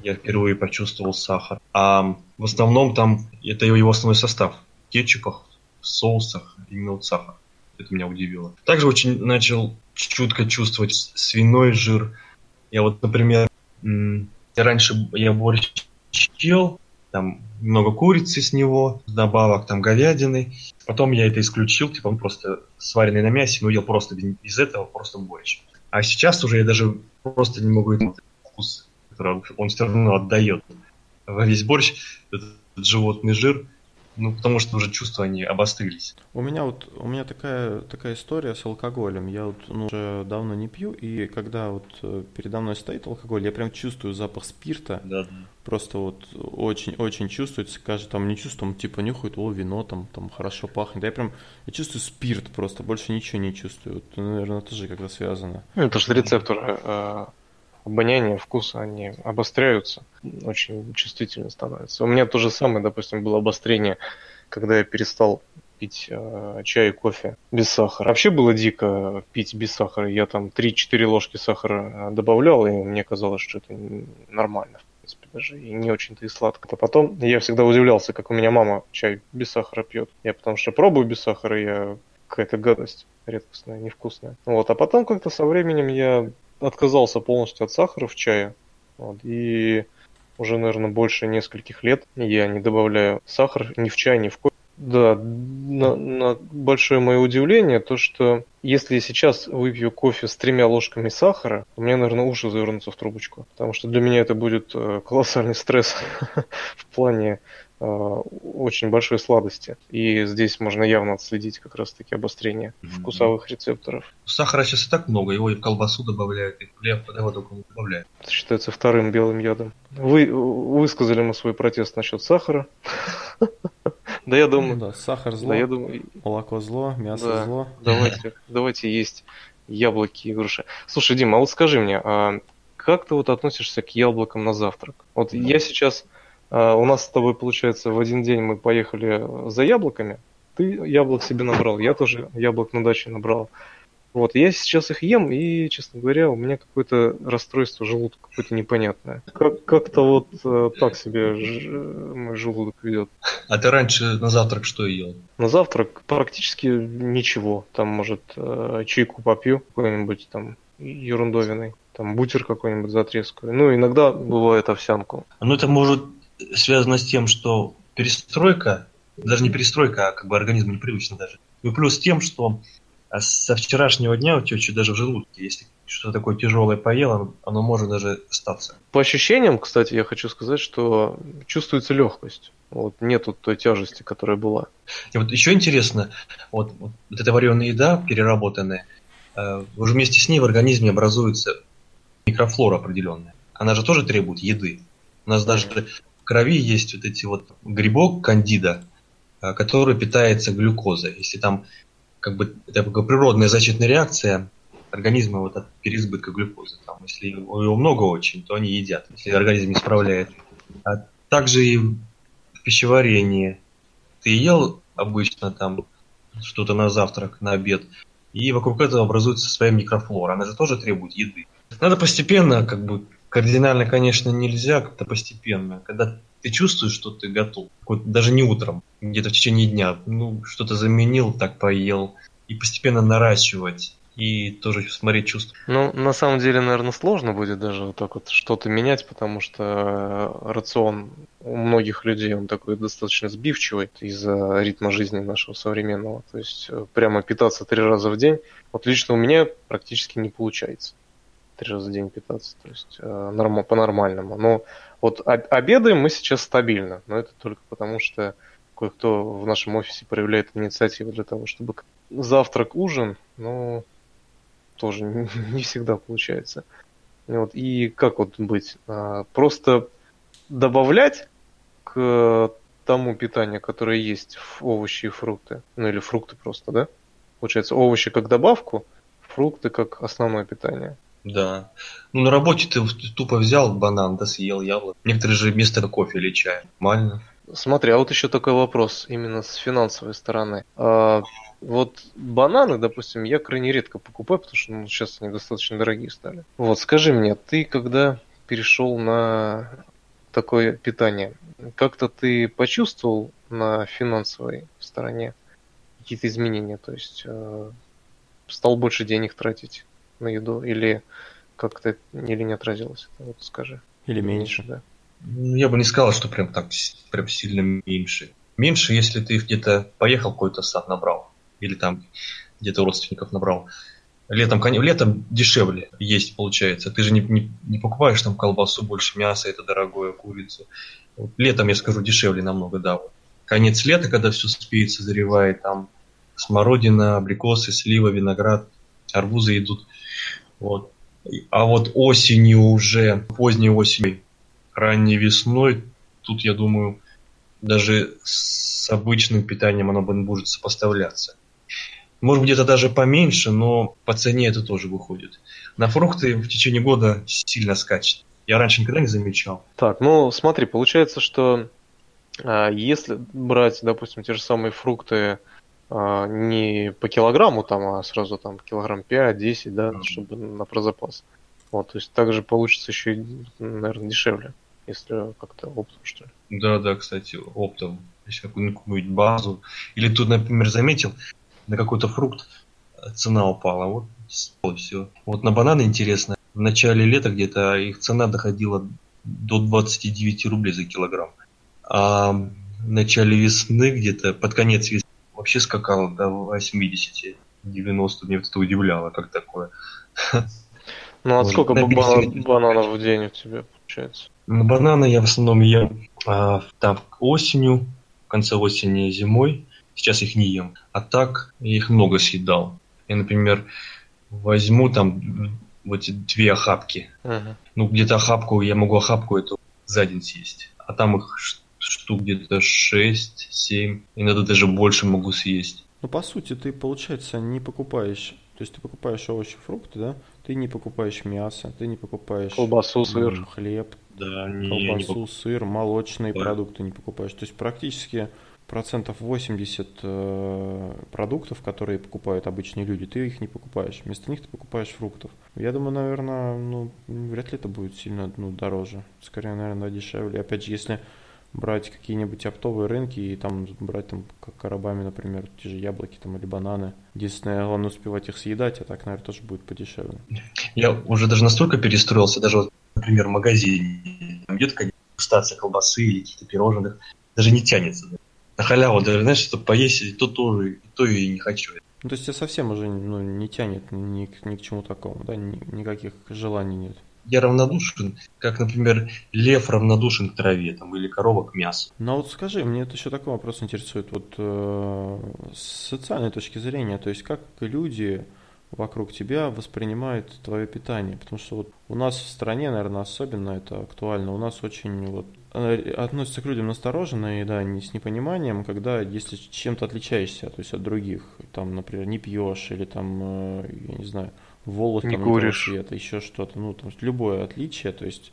Speaker 3: я впервые почувствовал сахар. А в основном там это его основной состав. В кетчупах, в соусах именно вот сахар. Это меня удивило. Также очень начал чутко чувствовать свиной жир. Я вот, например, раньше я борщ ел, там много курицы с него, добавок там говядины. Потом я это исключил, типа он просто сваренный на мясе, но ел просто без этого, просто борщ. А сейчас уже я даже просто не могу этот вкус, который он все равно отдает во весь борщ, этот животный жир, ну, потому что уже чувства они обострились.
Speaker 1: У меня вот у меня такая такая история с алкоголем. Я вот ну, уже давно не пью, и когда вот э, передо мной стоит алкоголь, я прям чувствую запах спирта.
Speaker 3: Да, да.
Speaker 1: Просто вот очень очень чувствуется, кажется, там не чувствую, типа нюхают, о, вино там там хорошо пахнет. Я прям я чувствую спирт просто, больше ничего не чувствую. Вот, наверное, тоже как-то связано.
Speaker 2: Ну, это же рецепторы обоняния, вкуса, они обостряются, очень чувствительно становятся. У меня то же самое, допустим, было обострение, когда я перестал пить э, чай и кофе без сахара. Вообще было дико пить без сахара. Я там 3-4 ложки сахара э, добавлял, и мне казалось, что это нормально. В принципе, даже и не очень-то и сладко. А потом я всегда удивлялся, как у меня мама чай без сахара пьет. Я потому что пробую без сахара, я какая-то гадость редкостная, невкусная. Вот, а потом как-то со временем я отказался полностью от сахара в чае. Вот, и уже, наверное, больше нескольких лет я не добавляю сахар ни в чай, ни в кофе. Да, на, на большое мое удивление, то что если я сейчас выпью кофе с тремя ложками сахара, у меня, наверное, уши завернутся в трубочку. Потому что для меня это будет э, колоссальный стресс в плане очень большой сладости. И здесь можно явно отследить как раз-таки обострение mm-hmm. вкусовых рецепторов.
Speaker 3: Сахара сейчас и так много, его и в колбасу добавляют, и в хлеб, его только не добавляют.
Speaker 2: Это считается вторым белым ядом. Вы высказали мы свой протест насчет сахара.
Speaker 1: Да я думаю... Да, сахар зло, да, я думаю... молоко зло, мясо зло.
Speaker 2: Давайте, давайте есть яблоки и груши. Слушай, Дима, а вот скажи мне, а как ты вот относишься к яблокам на завтрак? Вот я сейчас у нас с тобой, получается, в один день мы поехали за яблоками. Ты яблок себе набрал, я тоже яблок на даче набрал. Вот, я сейчас их ем, и, честно говоря, у меня какое-то расстройство желудка какое-то непонятное. Как- как-то вот э, так себе ж- мой желудок ведет.
Speaker 3: А ты раньше на завтрак что ел?
Speaker 2: На завтрак практически ничего. Там, может, э, чайку попью какой-нибудь там ерундовиной. Там бутер какой-нибудь затрескаю. Ну, иногда бывает овсянку.
Speaker 3: Ну, это может связано с тем, что перестройка, даже не перестройка, а как бы организму непривычно даже. И плюс тем, что а, со вчерашнего дня у тебя что даже в желудке, если что-то такое тяжелое поело, оно может даже остаться.
Speaker 2: По ощущениям, кстати, я хочу сказать, что чувствуется легкость. Вот нету той тяжести, которая была.
Speaker 3: И вот еще интересно, вот, вот, вот эта вареная еда переработанная, э, уже вместе с ней в организме образуется микрофлора определенная. Она же тоже требует еды. У нас даже в крови есть вот эти вот грибок кандида, а, который питается глюкозой. Если там как бы это природная защитная реакция организма вот от переизбытка глюкозы. Там, если его много очень, то они едят, если организм не справляет. А также и в пищеварении. Ты ел обычно там что-то на завтрак, на обед, и вокруг этого образуется своя микрофлора. Она же тоже требует еды. Надо постепенно как бы Кардинально, конечно, нельзя, как-то постепенно. Когда ты чувствуешь, что ты готов, вот даже не утром, где-то в течение дня, ну, что-то заменил, так поел, и постепенно наращивать и тоже смотреть чувства.
Speaker 2: Ну, на самом деле, наверное, сложно будет даже вот так вот что-то менять, потому что э, рацион у многих людей, он такой достаточно сбивчивый из-за ритма жизни нашего современного. То есть э, прямо питаться три раза в день, вот лично у меня практически не получается три раза в день питаться, то есть э, норм, по-нормальному. Но вот обедаем мы сейчас стабильно, но это только потому, что кое-кто в нашем офисе проявляет инициативу для того, чтобы завтрак, ужин, но тоже не всегда получается. Вот. И как вот быть? А, просто добавлять к тому питанию, которое есть в овощи и фрукты, ну или фрукты просто, да? Получается, овощи как добавку, фрукты как основное питание.
Speaker 3: Да. Ну, на работе ты тупо взял банан, да съел яблоко. Некоторые же вместо кофе или чая. Нормально.
Speaker 2: Смотри, а вот еще такой вопрос именно с финансовой стороны. А, вот бананы, допустим, я крайне редко покупаю, потому что ну, сейчас они достаточно дорогие стали. Вот, скажи мне, ты когда перешел на такое питание, как-то ты почувствовал на финансовой стороне какие-то изменения? То есть э, стал больше денег тратить на еду или как-то или не отразилось? Вот скажи.
Speaker 1: Или меньше, да.
Speaker 3: Ну, я бы не сказал, что прям так прям сильно меньше. Меньше, если ты где-то поехал какой-то сад набрал, или там где-то родственников набрал. Летом, летом дешевле есть получается. Ты же не, не, не покупаешь там колбасу, больше мяса, это дорогое, курицу. Вот летом, я скажу, дешевле намного, да. Вот. Конец лета, когда все спеет, созревает, там смородина, абрикосы, слива, виноград, арбузы идут. Вот. А вот осенью уже, поздней осенью, ранней весной, тут, я думаю, даже с обычным питанием оно будет сопоставляться. Может где-то даже поменьше, но по цене это тоже выходит. На фрукты в течение года сильно скачет. Я раньше никогда не замечал.
Speaker 2: Так, ну смотри, получается, что а, если брать, допустим, те же самые фрукты не по килограмму, там, а сразу там килограмм 5-10, да, mm-hmm. чтобы на прозапас. Вот, то есть также получится еще, наверное, дешевле, если как-то оптом, что ли.
Speaker 3: Да, да, кстати, оптом. Если какую-нибудь базу. Или тут, например, заметил, на какой-то фрукт цена упала. Вот все. Вот на бананы интересно. В начале лета где-то их цена доходила до 29 рублей за килограмм. А в начале весны где-то, под конец весны, вообще скакала до 80 90 мне вот это удивляло, как такое.
Speaker 2: Ну а сколько банан, бананов в день у тебя получается?
Speaker 3: Ну, бананы я в основном ем а, там осенью, в конце осени, зимой. Сейчас их не ем. А так я их много съедал. Я, например, возьму там вот две охапки. Uh-huh. Ну, где-то охапку, я могу охапку эту за день съесть. А там их штук где-то 6-7, иногда даже больше могу съесть.
Speaker 1: Ну, по сути, ты, получается, не покупаешь, то есть ты покупаешь овощи, фрукты, да? Ты не покупаешь мясо, ты не покупаешь...
Speaker 2: Колбасу, сыр.
Speaker 1: Хлеб.
Speaker 3: Да,
Speaker 1: не, колбасу, не сыр, молочные да. продукты не покупаешь. То есть практически процентов 80 э, продуктов, которые покупают обычные люди, ты их не покупаешь. Вместо них ты покупаешь фруктов. Я думаю, наверное, ну, вряд ли это будет сильно ну, дороже. Скорее, наверное, дешевле. Опять же, если брать какие-нибудь оптовые рынки и там брать там как коробами, например, те же яблоки там или бананы. Единственное, главное успевать их съедать, а так, наверное, тоже будет подешевле.
Speaker 3: Я уже даже настолько перестроился, даже вот, например, в магазине, там идет какая-нибудь стация колбасы или каких-то пирожных, даже не тянется на халяву даже, знаешь, что поесть, и то тоже, и то и не хочу.
Speaker 1: Ну, то есть тебя совсем уже ну, не тянет ни, ни к чему такому, да, ни, никаких желаний нет.
Speaker 3: Я равнодушен, как, например, лев равнодушен к траве там, или корова к мясу.
Speaker 1: Ну а вот скажи, мне это еще такой вопрос интересует, вот э, с социальной точки зрения, то есть как люди вокруг тебя воспринимают твое питание, потому что вот у нас в стране, наверное, особенно это актуально, у нас очень вот относятся к людям настороженно и да, не с непониманием, когда если чем-то отличаешься, то есть от других, там, например, не пьешь или там, э, я не знаю, волос
Speaker 2: не там куришь,
Speaker 1: цвета, еще что-то, ну, там, любое отличие, то есть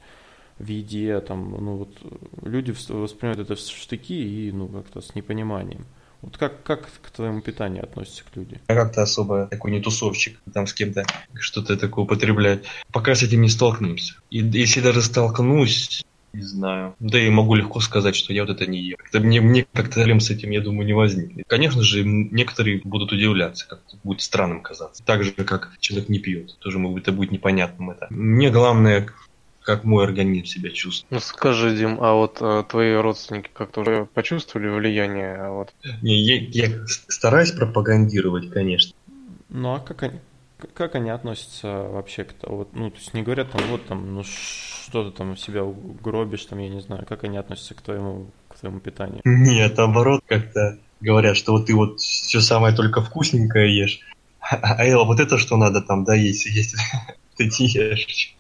Speaker 1: в еде, там, ну, вот люди воспринимают это в штыки и, ну, как-то с непониманием. Вот как, как к твоему питанию относятся к люди?
Speaker 3: Я как-то особо такой не тусовщик, там с кем-то что-то такое употреблять. Пока с этим не столкнемся. И если даже столкнусь, не знаю. Да и могу легко сказать, что я вот это не ем. Это мне, мне как-то проблем с этим, я думаю, не возникнет. Конечно же, некоторые будут удивляться, как будет странным казаться. Так же, как человек не пьет. Тоже может это будет непонятным это. Мне главное, как мой организм себя чувствует.
Speaker 2: Ну скажи, Дим, а вот а, твои родственники как-то уже почувствовали влияние? А вот...
Speaker 3: Не, я, я стараюсь пропагандировать, конечно.
Speaker 1: Ну а как они, как они относятся вообще к тому? Вот, ну, то есть не говорят там, вот там, ну что ты там себя гробишь, там, я не знаю, как они относятся к твоему, к твоему питанию?
Speaker 3: Нет, наоборот, как-то говорят, что вот ты вот все самое только вкусненькое ешь. А, а Элла, вот это что надо там, да, есть, есть. Ты не ешь.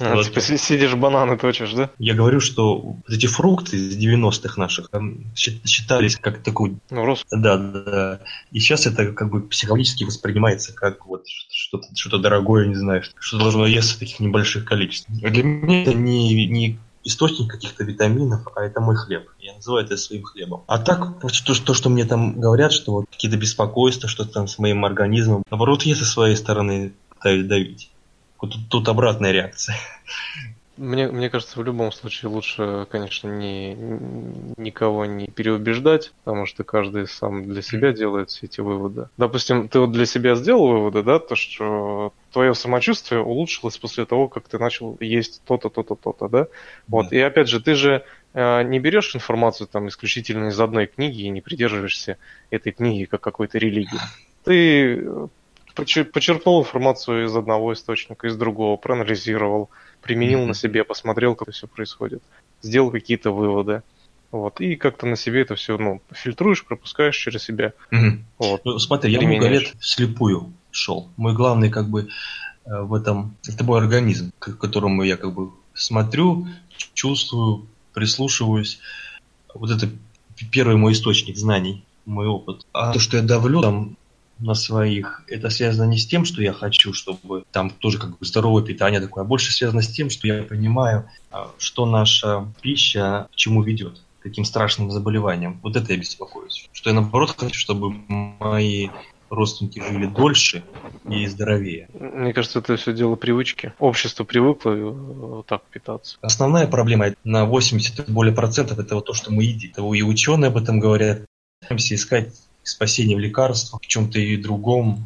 Speaker 2: А, вот. типа сидишь бананы точишь, да?
Speaker 3: Я говорю, что вот эти фрукты из 90-х наших считались как такой...
Speaker 2: Ну, рост.
Speaker 3: Да, да. И сейчас это как бы психологически воспринимается как вот что-то что дорогое, не знаю, что должно есть в таких небольших количествах. Для меня это не, не источник каких-то витаминов, а это мой хлеб. Я называю это своим хлебом. А так, то, то что мне там говорят, что вот какие-то беспокойства, что там с моим организмом, наоборот, я со своей стороны пытаюсь давить. Тут, тут обратная реакция.
Speaker 2: Мне, мне кажется, в любом случае лучше, конечно, не, никого не переубеждать, потому что каждый сам для себя делает все эти выводы. Допустим, ты вот для себя сделал выводы, да, то, что твое самочувствие улучшилось после того, как ты начал есть то-то, то-то, то-то, да? Вот. И опять же, ты же э, не берешь информацию там исключительно из одной книги и не придерживаешься этой книги как какой-то религии. Ты почерпнул информацию из одного источника, из другого, проанализировал, применил mm-hmm. на себе, посмотрел, как это все происходит, сделал какие-то выводы. Вот, и как-то на себе это все, ну, фильтруешь, пропускаешь через себя.
Speaker 3: Mm-hmm. Вот, ну, смотри, я много лет вслепую шел. Мой главный, как бы, э, в этом, это мой организм, к которому я, как бы, смотрю, чувствую, прислушиваюсь. Вот это первый мой источник знаний, мой опыт. А то, что я давлю там на своих, это связано не с тем, что я хочу, чтобы там тоже как бы здоровое питание такое, а больше связано с тем, что я понимаю, а, что наша пища к чему ведет, каким страшным заболеваниям. Вот это я беспокоюсь. Что я наоборот хочу, чтобы мои родственники жили дольше и здоровее.
Speaker 2: Мне кажется, это все дело привычки. Общество привыкло вот так питаться.
Speaker 3: Основная проблема на 80 и более процентов это вот то, что мы едим. И ученые об этом говорят. Пытаемся искать спасение в лекарствах, в чем-то и другом.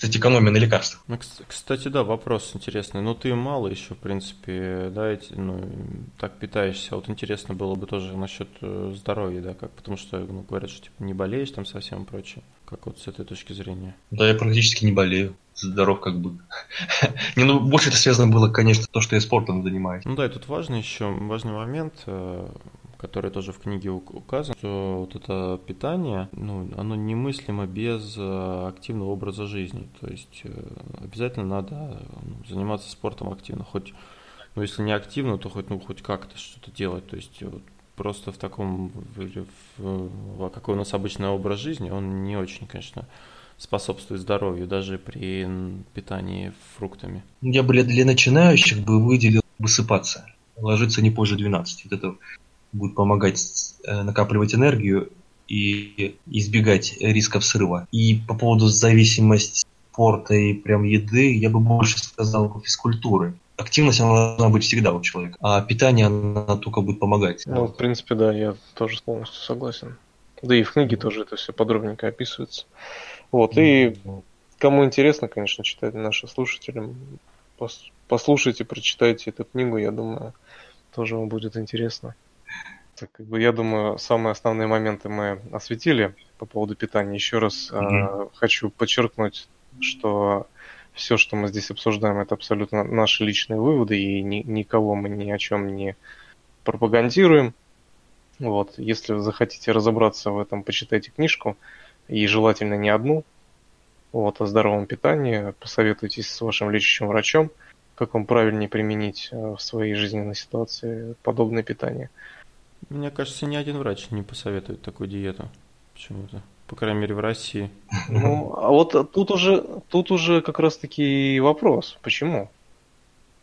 Speaker 3: Кстати, экономия на лекарствах.
Speaker 1: Ну, кстати, да, вопрос интересный. Ну, ты мало еще, в принципе, да, эти, ну, так питаешься. Вот интересно было бы тоже насчет э, здоровья, да, как, потому что, ну, говорят, что, типа, не болеешь там совсем и прочее. Как вот с этой точки зрения?
Speaker 3: Да, я практически не болею. Здоров как бы. не, ну, больше это связано было, конечно, то, что я спортом занимаюсь.
Speaker 1: Ну да, и тут важный еще, важный момент, э, который тоже в книге указан, что вот это питание, ну, оно немыслимо без э, активного образа жизни. То есть э, обязательно надо ну, заниматься спортом активно, хоть, ну, если не активно, то хоть, ну, хоть как-то что-то делать. То есть вот просто в таком, в, какой у нас обычный образ жизни, он не очень, конечно, способствует здоровью, даже при питании фруктами.
Speaker 3: Я бы для начинающих бы выделил высыпаться, ложиться не позже 12. Вот это будет помогать э, накапливать энергию и избегать рисков срыва. И по поводу зависимости спорта и прям еды, я бы больше сказал физкультуры. Активность она должна быть всегда у человека, а питание она только будет помогать.
Speaker 2: Ну, в принципе, да, я тоже полностью согласен. Да и в книге тоже это все подробненько описывается. Вот, и кому интересно, конечно, читать нашим слушателям, послушайте, прочитайте эту книгу, я думаю, тоже вам будет интересно так, как бы, я думаю, самые основные моменты мы осветили по поводу питания. Еще раз mm-hmm. э, хочу подчеркнуть, что все, что мы здесь обсуждаем, это абсолютно наши личные выводы, и ни, никого мы ни о чем не пропагандируем. Вот, если вы захотите разобраться в этом, почитайте книжку, и желательно не одну, вот, о здоровом питании, посоветуйтесь с вашим лечащим врачом, как вам правильнее применить э, в своей жизненной ситуации подобное питание.
Speaker 1: Мне кажется, ни один врач не посоветует такую диету. Почему-то. По крайней мере, в России.
Speaker 2: Ну, а вот тут уже, тут уже как раз-таки вопрос. Почему?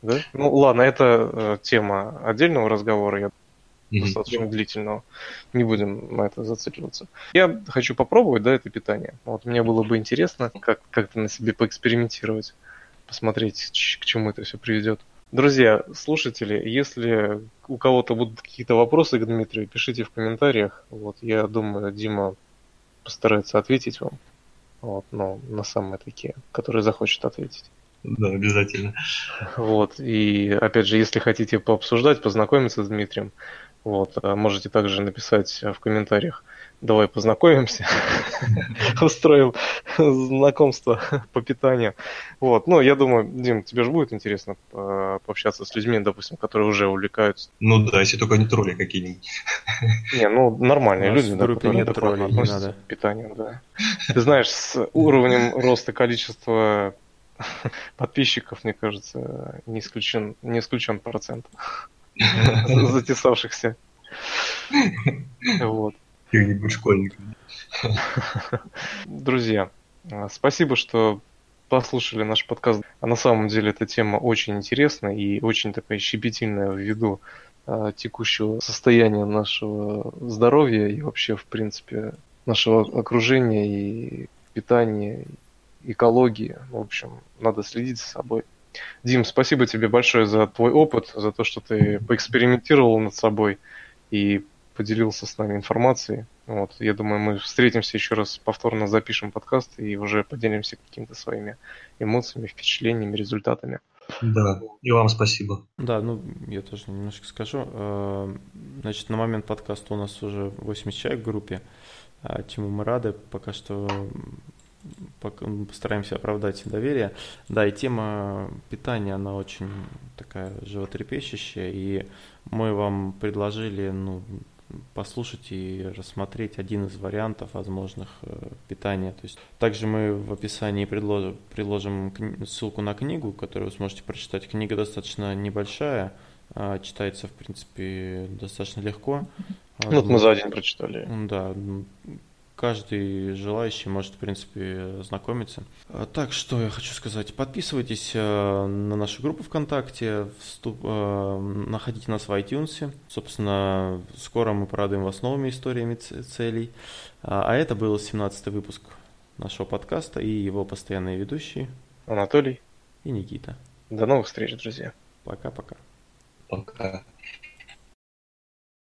Speaker 2: Да? Ну, ладно, это э, тема отдельного разговора, я mm-hmm. достаточно длительного. Не будем на это зацикливаться. Я хочу попробовать, да, это питание. Вот мне было бы интересно как- как-то на себе поэкспериментировать, посмотреть, к чему это все приведет. Друзья, слушатели, если у кого-то будут какие-то вопросы к Дмитрию, пишите в комментариях. Вот, я думаю, Дима постарается ответить вам. Вот, но на самые такие, которые захочет ответить.
Speaker 3: Да, обязательно.
Speaker 2: Вот, и опять же, если хотите пообсуждать, познакомиться с Дмитрием, вот, а можете также написать в комментариях – давай познакомимся, устроим знакомство по питанию. Вот, ну, я думаю, Дим, тебе же будет интересно э, пообщаться с людьми, допустим, которые уже увлекаются.
Speaker 3: Ну да, если только не тролли какие-нибудь.
Speaker 2: Не, ну, нормальные люди, да, которые тролли, относятся к питанию, да. Ты знаешь, с уровнем роста количества подписчиков, мне кажется, не исключен, не исключен процент затесавшихся.
Speaker 3: Вот каких-нибудь школьников.
Speaker 2: Друзья, спасибо, что послушали наш подкаст. А на самом деле эта тема очень интересная и очень такая щепетильная ввиду а, текущего состояния нашего здоровья и вообще, в принципе, нашего окружения и питания, экологии. В общем, надо следить за собой. Дим, спасибо тебе большое за твой опыт, за то, что ты поэкспериментировал над собой и поделился с нами информацией. Вот, я думаю, мы встретимся еще раз, повторно запишем подкаст и уже поделимся какими-то своими эмоциями, впечатлениями, результатами.
Speaker 3: Да, и вам спасибо.
Speaker 1: Да, ну, я тоже немножко скажу. Э, значит, на момент подкаста у нас уже 80 человек в группе, а, чему мы рады. Пока что постараемся оправдать доверие. Да, и тема питания, она очень такая животрепещущая, и мы вам предложили, ну, послушать и рассмотреть один из вариантов возможных э, питания. То есть также мы в описании предложим, приложим ссылку на книгу, которую вы сможете прочитать. Книга достаточно небольшая, а, читается в принципе достаточно легко.
Speaker 2: Ну, вот мы за день прочитали.
Speaker 1: Да, каждый желающий может, в принципе, знакомиться. А, так, что я хочу сказать. Подписывайтесь э, на нашу группу ВКонтакте, вступ, э, находите нас в iTunes. Собственно, скоро мы порадуем вас новыми историями целей. А, а это был 17 выпуск нашего подкаста и его постоянные ведущие
Speaker 2: Анатолий
Speaker 1: и Никита.
Speaker 2: До новых встреч, друзья.
Speaker 1: Пока-пока.
Speaker 3: Пока. -пока. Пока.